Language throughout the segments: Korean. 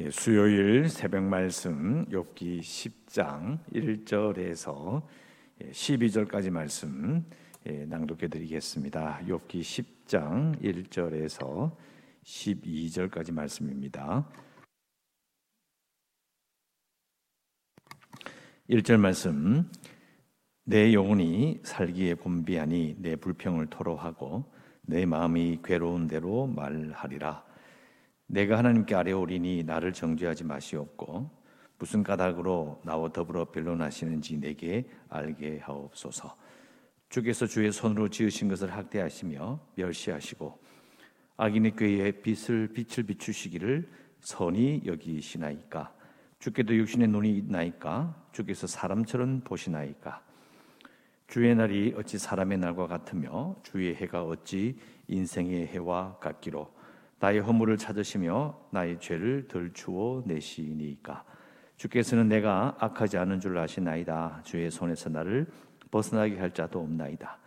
예, 수요일 새벽 말씀 욥기 10장 1절에서 12절까지 예, 말씀 예, 낭독해 드리겠습니다. 욥기 10장 1절에서 12절까지 말씀입니다. 1절 말씀 내 영혼이 살기에 곤비하니 내 불평을 토로하고 내 마음이 괴로운 대로 말하리라 내가 하나님께 아뢰오리니 나를 정죄하지 마시옵고 무슨 까닭으로 나와 더불어 변론하시는지 내게 알게 하옵소서. 주께서 주의 손으로 지으신 것을 학대하시며 멸시하시고 악인의 꾀에 빛을 빛을 비추시기를 선이 여기시나이까? 주께도 육신의 눈이 있나이까? 주께서 사람처럼 보시나이까? 주의 날이 어찌 사람의 날과 같으며 주의 해가 어찌 인생의 해와 같기로 나의 허물을 찾으시며 나의 죄를 덜추어 내시니까. 주께서는 내가 악하지 않은 줄 아시나이다. 주의 손에서 나를 벗어나게 할 자도 없나이다.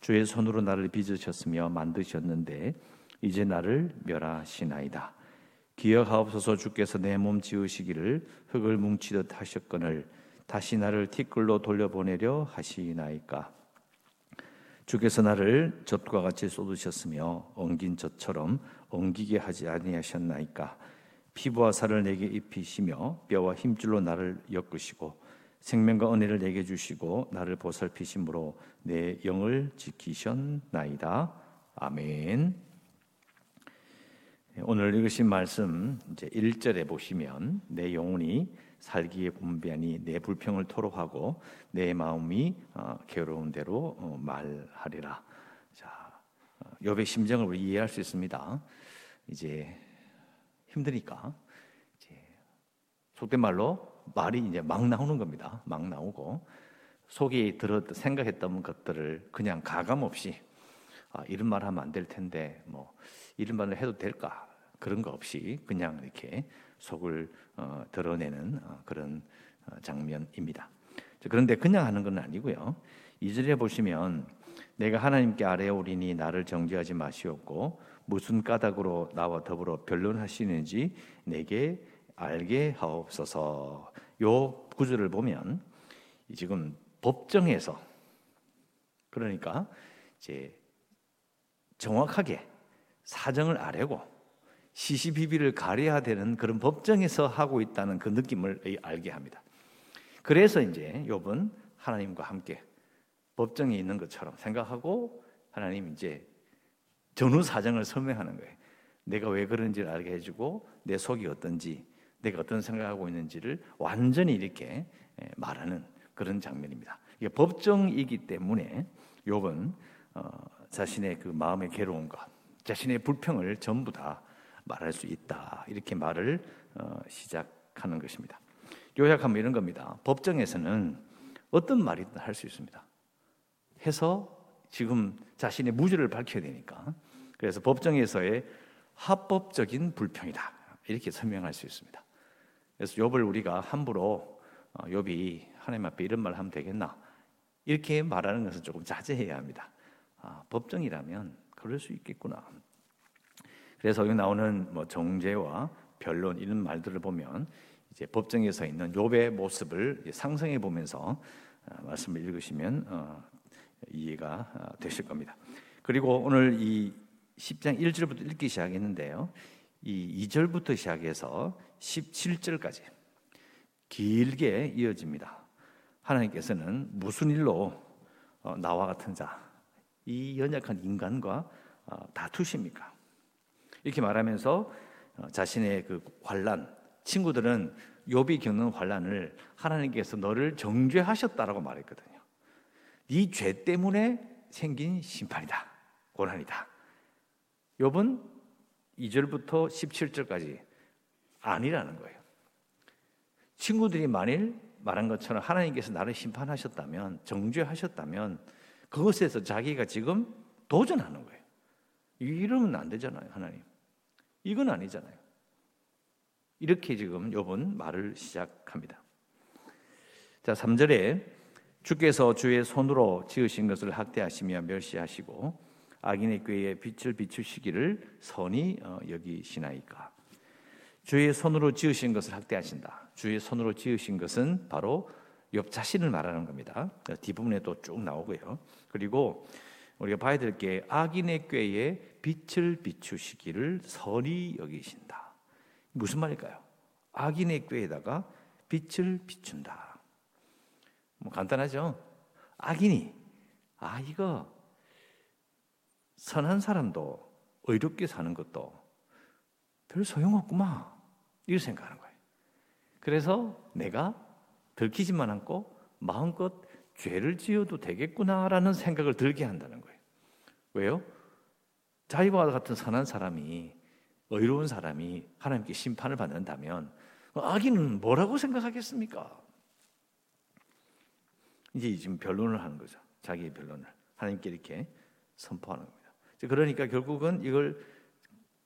주의 손으로 나를 빚으셨으며 만드셨는데 이제 나를 멸하시나이다. 기억하옵소서 주께서 내 몸 지으시기를 흙을 뭉치듯 하셨거늘 다시 나를 티끌로 돌려보내려 하시나이까 주께서 나를 젖과 같이 쏟으셨으며 엉긴 젖처럼 엉기게 하지 아니하셨나이까 피부와 살을 내게 입히시며 뼈와 힘줄로 나를 엮으시고 생명과 은혜를 내게 주시고 나를 보살피심으로 내 영을 지키셨나이다. 아멘. 오늘 읽으신 말씀 이제 1절에 보시면 내 영혼이 살기에 분비하니 내 불평을 토로하고 내 마음이 어, 괴로운 대로 어, 말하리라. 자, 어, 욥의 심정을 우리 이해할 수 있습니다. 이제 힘드니까 이제 속된 말로 말이 이제 막 나오는 겁니다. 막 나오고 속이 들어 생각했던 것들을 그냥 가감 없이 아, 이런 말 하면 안 될 텐데 뭐 이런 말을 해도 될까 그런 거 없이 그냥 이렇게 속을 어, 드러내는 어, 그런 어, 장면입니다. 그런데 그냥 하는 건 아니고요. 이절에 보시면 내가 하나님께 아뢰오리니 나를 정죄하지 마시옵고 무슨 까닭으로 나와 더불어 변론하시는지 내게 알게 하옵소서. 요 구절을 보면 지금 법정에서 그러니까 이제 정확하게 사정을 아뢰고 시시비비를 가려야 되는 그런 법정에서 하고 있다는 그 느낌을 알게 합니다. 그래서 이제 욥은 하나님과 함께 법정에 있는 것처럼 생각하고 하나님 이제 전후 사정을 설명하는 거예요. 내가 왜 그런지를 알게 해주고 내 속이 어떤지, 내가 어떤 생각하고 있는지를 완전히 이렇게 예, 말하는 그런 장면입니다. 이게 법정이기 때문에 욥은 어, 자신의 그 마음의 괴로움과 자신의 불평을 전부 다 말할 수 있다. 이렇게 말을 어, 시작하는 것입니다. 요약하면 이런 겁니다. 법정에서는 어떤 말이든 할 수 있습니다. 해서 지금 자신의 무죄를 밝혀야 되니까. 그래서 법정에서의 합법적인 불평이다. 이렇게 설명할 수 있습니다. 그래서 욥을 우리가 함부로 어, 욥이 하나님 앞에 이런 말 하면 되겠나? 이렇게 말하는 것은 조금 자제해야 합니다. 아, 법정이라면 그럴 수 있겠구나. 그래서 여기 나오는 뭐 정죄와 변론 이런 말들을 보면 이제 법정에 서 있는 욥의 모습을 상상해 보면서 어, 말씀을 읽으시면 어, 이해가 어, 되실 겁니다. 그리고 오늘 이 10장 1절부터 읽기 시작했는데요. 이 2절부터 시작해서 17절까지 길게 이어집니다. 하나님께서는 무슨 일로 어, 나와 같은 자, 이 연약한 인간과 어, 다투십니까? 이렇게 말하면서 자신의 그 환란, 친구들은 욥이 겪는 환란을 하나님께서 너를 정죄하셨다라고 말했거든요. 네 죄 때문에 생긴 심판이다. 고난이다. 욥은 2절부터 17절까지 아니라는 거예요. 친구들이 만일 말한 것처럼 하나님께서 나를 심판하셨다면, 정죄하셨다면, 그것에서 자기가 지금 도전하는 거예요. 이러면 안 되잖아요, 하나님. 이건 아니잖아요. 이렇게 지금 욥은 말을 시작합니다. 자, 3절에 주께서 주의 손으로 지으신 것을 학대하시며 멸시하시고 악인의 꾀에 빛을 비추시기를 선이 어, 여기시나이까. 주의 손으로 지으신 것을 학대하신다. 주의 손으로 지으신 것은 바로 욥 자신을 말하는 겁니다. 뒷부분에도 쭉 나오고요. 그리고 우리가 봐야 될 게 악인의 꾀에 빛을 비추시기를 선히 여기신다. 무슨 말일까요? 악인의 꾀에다가 빛을 비춘다. 뭐 간단하죠? 악인이 아 이거 선한 사람도 의롭게 사는 것도 별 소용없구만 이렇게 생각하는 거예요. 그래서 내가 들키지만 않고 마음껏 죄를 지어도 되겠구나라는 생각을 들게 한다는 거예요. 왜요? 자기와 같은 선한 사람이 의로운 사람이 하나님께 심판을 받는다면 악인은 뭐라고 생각하겠습니까? 이제 지금 변론을 하는 거죠. 자기의 변론을 하나님께 이렇게 선포하는 겁니다. 그러니까 결국은 이걸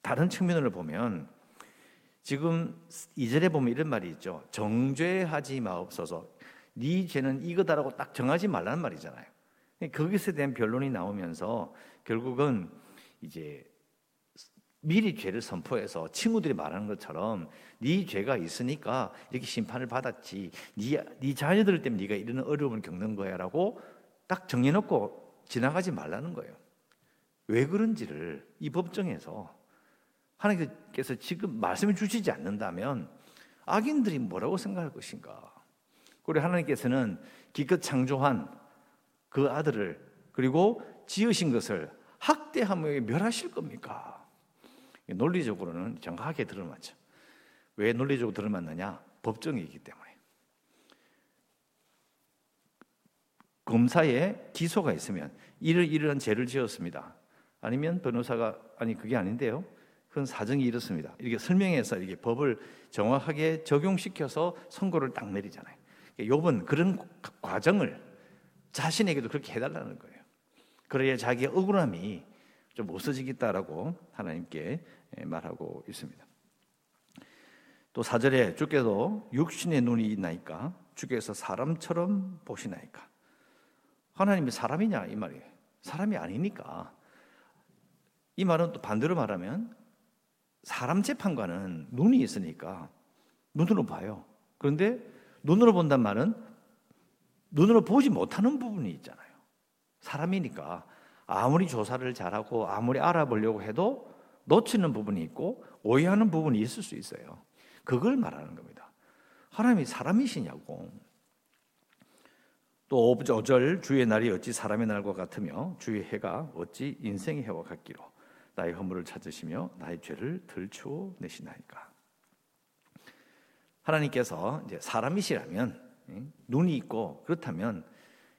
다른 측면으로 보면 지금 이절에 보면 이런 말이 있죠. 정죄하지 마옵소서. 네 죄는 이거다라고 딱 정하지 말라는 말이잖아요. 거기서 대한 변론이 나오면서 결국은 이제 미리 죄를 선포해서 친구들이 말하는 것처럼 네 죄가 있으니까 이렇게 심판을 받았지. 네, 네 자녀들 때문에 네가 이런 어려움을 겪는 거야라고 딱 정해놓고 지나가지 말라는 거예요. 왜 그런지를 이 법정에서 하나님께서 지금 말씀을 주시지 않는다면 악인들이 뭐라고 생각할 것인가? 그리고 하나님께서는 기껏 창조한 그 아들을 그리고 지으신 것을 학대하며 멸하실 겁니까? 논리적으로는 정확하게 들어맞죠. 왜 논리적으로 들어맞느냐? 법정이기 때문에. 검사에 기소가 있으면 이를 이러한 죄를 지었습니다. 아니면 변호사가 아니 그게 아닌데요. 그건 사정이 이렇습니다. 이렇게 설명해서 이렇게 법을 정확하게 적용시켜서 선고를 딱 내리잖아요. 욥은 그런 과정을 자신에게도 그렇게 해달라는 거예요. 그래야 자기의 억울함이 좀 없어지겠다라고 하나님께 말하고 있습니다. 또 사절에 주께서 육신의 눈이 있나이까 주께서 사람처럼 보시나이까 하나님이 사람이냐 이 말이에요. 사람이 아니니까 이 말은 또 반대로 말하면 사람 재판관은 눈이 있으니까 눈으로 봐요. 그런데 눈으로 본단 말은 눈으로 보지 못하는 부분이 있잖아요. 사람이니까 아무리 조사를 잘하고 아무리 알아보려고 해도 놓치는 부분이 있고 오해하는 부분이 있을 수 있어요. 그걸 말하는 겁니다. 하나님이 사람이시냐고. 또 5절 주의 날이 어찌 사람의 날과 같으며 주의 해가 어찌 인생의 해와 같기로 나의 허물을 찾으시며 나의 죄를 들추어 내시나이까. 하나님께서 이제 사람이시라면 눈이 있고 그렇다면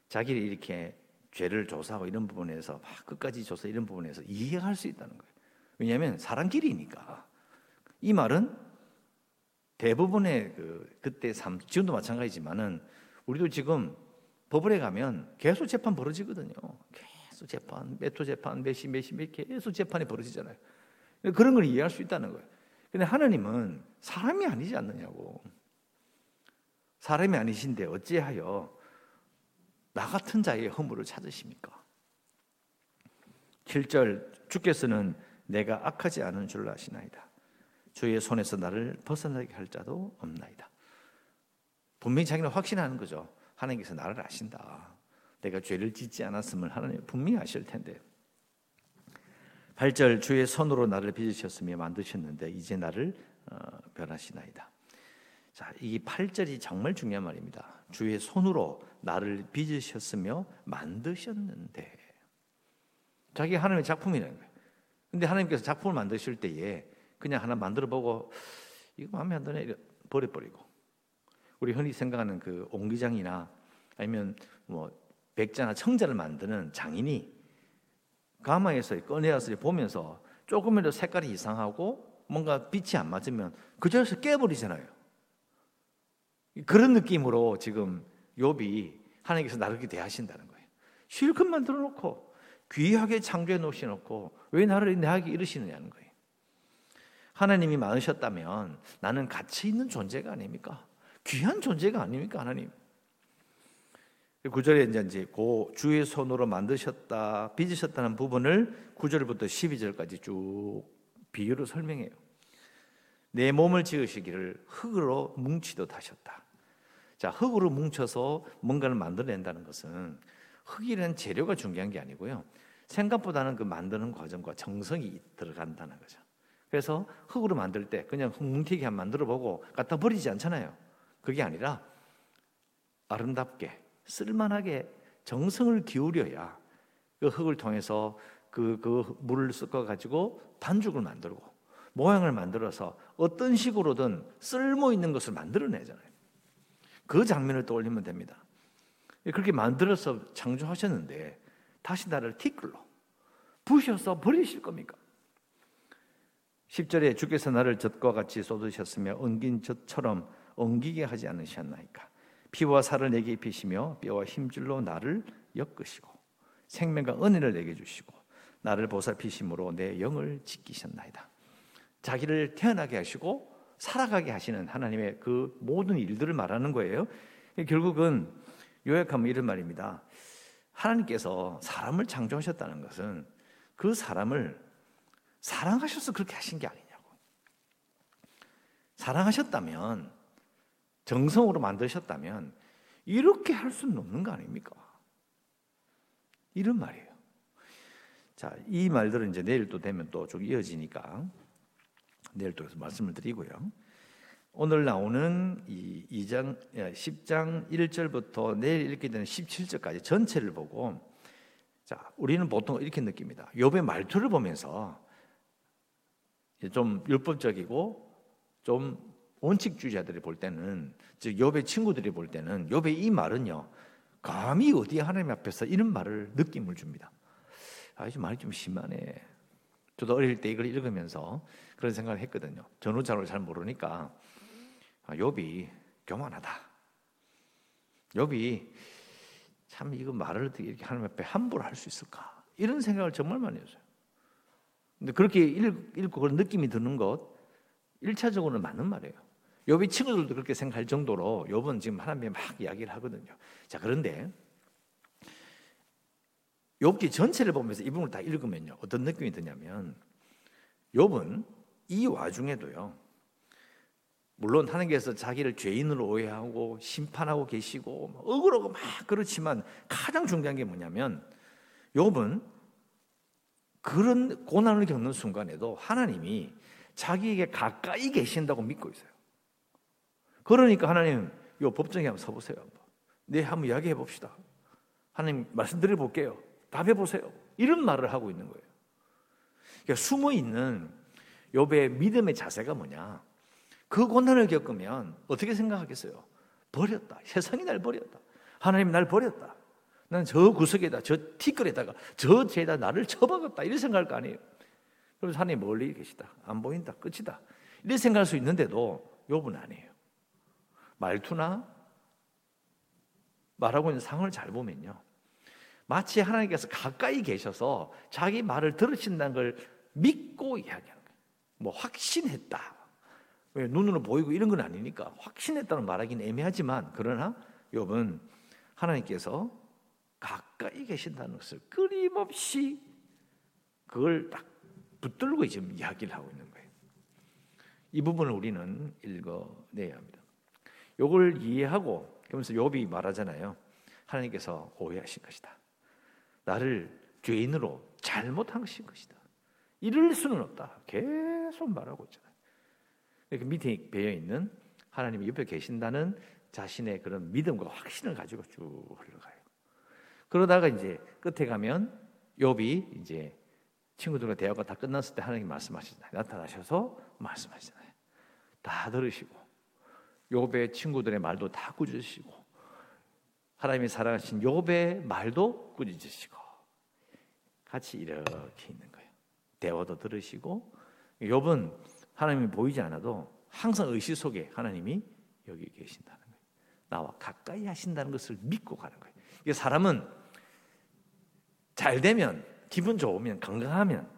자기를 이렇게 죄를 조사하고 이런 부분에서 막 끝까지 조사 이런 부분에서 이해할 수 있다는 거예요. 왜냐하면 사람끼리니까. 이 말은 대부분의 그 그때 삶 지금도 마찬가지지만은 우리도 지금 법원에 가면 계속 재판 벌어지거든요. 계속 재판, 몇 호 재판, 몇 시 몇 시 몇 계속 재판이 벌어지잖아요. 그런 걸 이해할 수 있다는 거예요. 근데 하나님은 사람이 아니지 않느냐고. 사람이 아니신데 어찌하여 나 같은 자의 허물을 찾으십니까? 7절 주께서는 내가 악하지 않은 줄 아시나이다. 주의 손에서 나를 벗어나게 할 자도 없나이다. 분명히 자기는 확신하는 거죠. 하나님께서 나를 아신다. 내가 죄를 짓지 않았음을 하나님 분명히 아실 텐데. 8절 주의 손으로 나를 빚으셨으며 만드셨는데 이제 나를 어, 변하시나이다. 자, 이 8절이 정말 중요한 말입니다. 주의 손으로 나를 빚으셨으며 만드셨는데 자기 하나님의 작품이라는 거예요. 근데 하나님께서 작품을 만드실 때에 그냥 하나 만들어 보고 이거 마음에 안 드네 버려 버리고 우리 흔히 생각하는 그 옹기장이나 아니면 뭐 백자나 청자를 만드는 장인이 가마에서 꺼내서 보면서 조금이라도 색깔이 이상하고 뭔가 빛이 안 맞으면 그 자리에서 깨버리잖아요. 그런 느낌으로 지금 욥이 하나님께서 나를 그렇게 대하신다는 거예요. 실컷 만들어 놓고 귀하게 창조해 놓으셔놓고 왜 나를 내하게 이르시느냐는 거예요. 하나님이 많으셨다면 나는 가치 있는 존재가 아닙니까? 귀한 존재가 아닙니까, 하나님? 구절에 이제 이제 고 주의 손으로 만드셨다, 빚으셨다는 부분을 구절부터 12절까지 쭉 비유로 설명해요. 내 몸을 지으시기를 흙으로 뭉치듯 하셨다. 자, 흙으로 뭉쳐서 뭔가를 만들어낸다는 것은 흙이라는 재료가 중요한 게 아니고요. 생각보다는 그 만드는 과정과 정성이 들어간다는 거죠. 그래서 흙으로 만들 때 그냥 흙 뭉티게 한 만들어 보고 갖다 버리지 않잖아요. 그게 아니라 아름답게 쓸만하게 정성을 기울여야 그 흙을 통해서 그, 그 물을 섞어 가지고 반죽을 만들고 모양을 만들어서 어떤 식으로든 쓸모 있는 것을 만들어내잖아요. 그 장면을 떠올리면 됩니다. 그렇게 만들어서 창조하셨는데 다시 나를 티끌로 부셔서 버리실 겁니까? 10절에 주께서 나를 젖과 같이 쏟으셨으며 엉긴 젖처럼 엉기게 하지 않으셨나이까 피와 살을 내게 입히시며 뼈와 힘줄로 나를 엮으시고 생명과 은혜를 내게 주시고 나를 보살피심으로 내 영을 지키셨나이다. 자기를 태어나게 하시고 살아가게 하시는 하나님의 그 모든 일들을 말하는 거예요. 결국은 요약하면 이런 말입니다. 하나님께서 사람을 창조하셨다는 것은 그 사람을 사랑하셔서 그렇게 하신 게 아니냐고. 사랑하셨다면, 정성으로 만드셨다면, 이렇게 할 수는 없는 거 아닙니까? 이런 말이에요. 자, 이 말들은 이제 내일 또 되면 또좀 이어지니까 내일 또 말씀을 드리고요. 오늘 나오는 이 2장 10장 1절부터 내일 읽게 되는 17절까지 전체를 보고 자, 우리는 보통 이렇게 느낍니다. 욥의 말투를 보면서 좀 율법적이고 좀 원칙주의자들이 볼 때는 즉 욥의 친구들이 볼 때는 욥의 이 말은요. 감히 어디 하나님 앞에서 이런 말을 느낌을 줍니다. 아, 이 말이 좀 심하네. 저도 어릴 때 이걸 읽으면서 그런 생각을 했거든요. 전후자를 잘 모르니까 아, 욥이 교만하다. 욥이 참 이거 말을 이렇게 하나님 앞에 함부로 할 수 있을까? 이런 생각을 정말 많이 했어요. 근데 그렇게 읽, 고 그런 느낌이 드는 것 1차적으로는 맞는 말이에요. 욥이 친구들도 그렇게 생각할 정도로 욥은 지금 하나님이 막 이야기를 하거든요. 자, 그런데 욥기 전체를 보면서 이 부분을 다 읽으면요. 어떤 느낌이 드냐면 욥은 이 와중에도요. 물론 하나님께서 자기를 죄인으로 오해하고 심판하고 계시고 억울하고 막 그렇지만 가장 중요한 게 뭐냐면 욥은 그런 고난을 겪는 순간에도 하나님이 자기에게 가까이 계신다고 믿고 있어요. 그러니까 하나님 요 법정에 한번 서보세요. 네, 한번 이야기해 봅시다. 하나님 말씀드려 볼게요. 답해 보세요. 이런 말을 하고 있는 거예요. 그러니까 숨어 있는 욥의 믿음의 자세가 뭐냐? 그 고난을 겪으면 어떻게 생각하겠어요? 버렸다. 세상이 날 버렸다. 하나님이 날 버렸다. 난 저 구석에다, 저 티끌에다가, 저 죄다 나를 쳐박았다. 이런 생각할 거 아니에요. 그래서 하나님 멀리 계시다. 안 보인다. 끝이다. 이렇게 생각할 수 있는데도 욥은 아니에요. 말투나 말하고 있는 상을 잘 보면요. 마치 하나님께서 가까이 계셔서 자기 말을 들으신다는 걸 믿고 이야기하는 거예요. 뭐 확신했다. 왜 눈으로 보이고 이런 건 아니니까 확신했다는 말하기는 애매하지만 그러나 욥은 하나님께서 가까이 계신다는 것을 끊임없이 그걸 딱 붙들고 지금 이야기를 하고 있는 거예요. 이 부분을 우리는 읽어내야 합니다. 요걸 이해하고 그러면서 욥이 말하잖아요. 하나님께서 오해하신 것이다. 나를 죄인으로 잘못한 것이다. 이럴 수는 없다. 계속 말하고 있잖아요. 이렇게 밑에 배어 있는 하나님이 옆에 계신다는 자신의 그런 믿음과 확신을 가지고 쭉 흘러가요. 그러다가 이제 끝에 가면 욥이 이제 친구들과 대화가 다 끝났을 때 하나님 말씀하시잖아요. 나타나셔서 말씀하시잖아요. 다 들으시고 욥의 친구들의 말도 다 꾸짖으시고 하나님이 사랑하신 욥의 말도 꾸짖으시고 같이 이렇게 있는 거예요. 대화도 들으시고 욥은 하나님이 보이지 않아도 항상 의식 속에 하나님이 여기 계신다는 거예요. 나와 가까이 하신다는 것을 믿고 가는 거예요. 이게 사람은 잘 되면 기분 좋으면 건강하면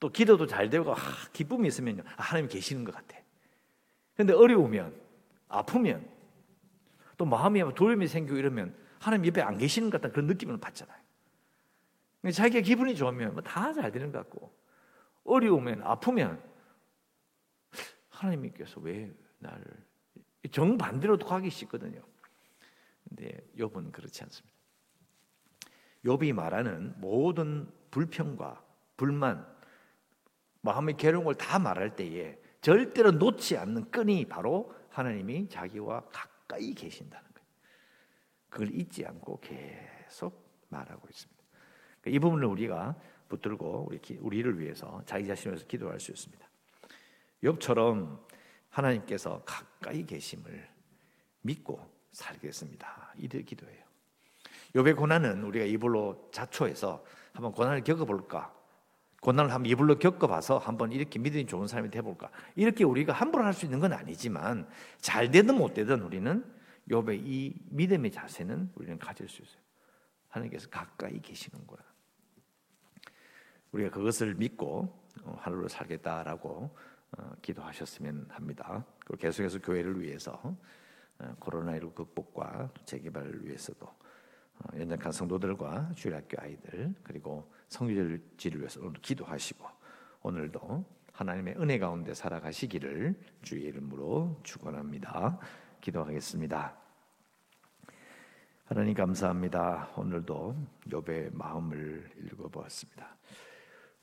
또 기도도 잘 되고 아, 기쁨이 있으면 아, 하나님 계시는 것 같아. 근데 어려우면 아프면 또 마음이 두려움이 생기고 이러면 하나님 옆에 안 계시는 것 같다는 그런 느낌을 받잖아요. 자기가 기분이 좋으면 뭐 다 잘 되는 것 같고 어려우면 아프면 하나님께서 왜 나를 정반대로도 가기 쉽거든요. 근데 욥은 그렇지 않습니다. 욥이 말하는 모든 불평과 불만, 마음의 괴로움을 다 말할 때에 절대로 놓지 않는 끈이 바로 하나님이 자기와 가까이 계신다는 거예요. 그걸 잊지 않고 계속 말하고 있습니다. 그러니까 이 부분을 우리가 붙들고 우리 우리를 위해서 자기 자신을 위해서 기도할 수 있습니다. 욥처럼 하나님께서 가까이 계심을 믿고 살겠습니다. 이들 기도해요. 욥의 고난은 우리가 이불로 자초해서 한번 고난을 겪어볼까? 고난을 한번 이불로 겪어봐서 한번 이렇게 믿음이 좋은 사람이 돼볼까? 이렇게 우리가 함부로 할 수 있는 건 아니지만 잘 되든 못 되든 우리는 욥의 이 믿음의 자세는 우리는 가질 수 있어요. 하나님께서 가까이 계시는구나. 우리가 그것을 믿고 어, 하루를 살겠다라고 어, 기도하셨으면 합니다. 그리고 계속해서 교회를 위해서 어, 코로나19 극복과 재개발을 위해서도 연장한 성도들과 주일학교 아이들 그리고 성유절지를 위해서 오늘 기도하시고 오늘도 하나님의 은혜 가운데 살아가시기를 주의 이름으로 축원합니다. 기도하겠습니다. 하나님 감사합니다. 오늘도 욥의 마음을 읽어 보았습니다.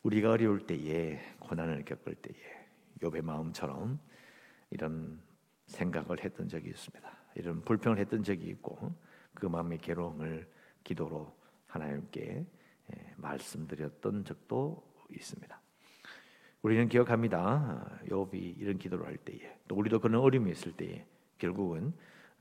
우리가 어려울 때에 고난을 겪을 때에 욥의 마음처럼 이런 생각을 했던 적이 있습니다. 이런 불평을 했던 적이 있고 그 마음의 괴로움을 기도로 하나님께 예, 말씀드렸던 적도 있습니다. 우리는 기억합니다. 욥이 이런 기도를 할 때에 또 우리도 그런 어려움이 있을 때에 결국은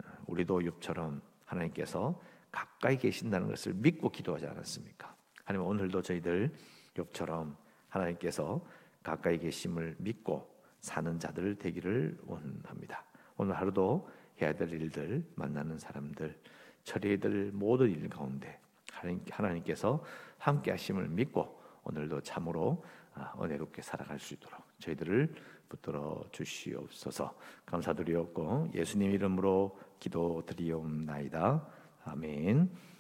어, 우리도 욥처럼 하나님께서 가까이 계신다는 것을 믿고 기도하지 않았습니까? 하나님 오늘도 저희들 욥처럼 하나님께서 가까이 계심을 믿고 사는 자들 되기를 원합니다. 오늘 하루도 해야 될 일들, 만나는 사람들, 처리해야 될 모든 일 가운데 하나님께서 함께 하심을 믿고 오늘도 참으로 아, 은혜롭게 살아갈 수 있도록 저희들을 붙들어 주시옵소서 감사드리옵고 예수님 이름으로 기도드리옵나이다. 아멘.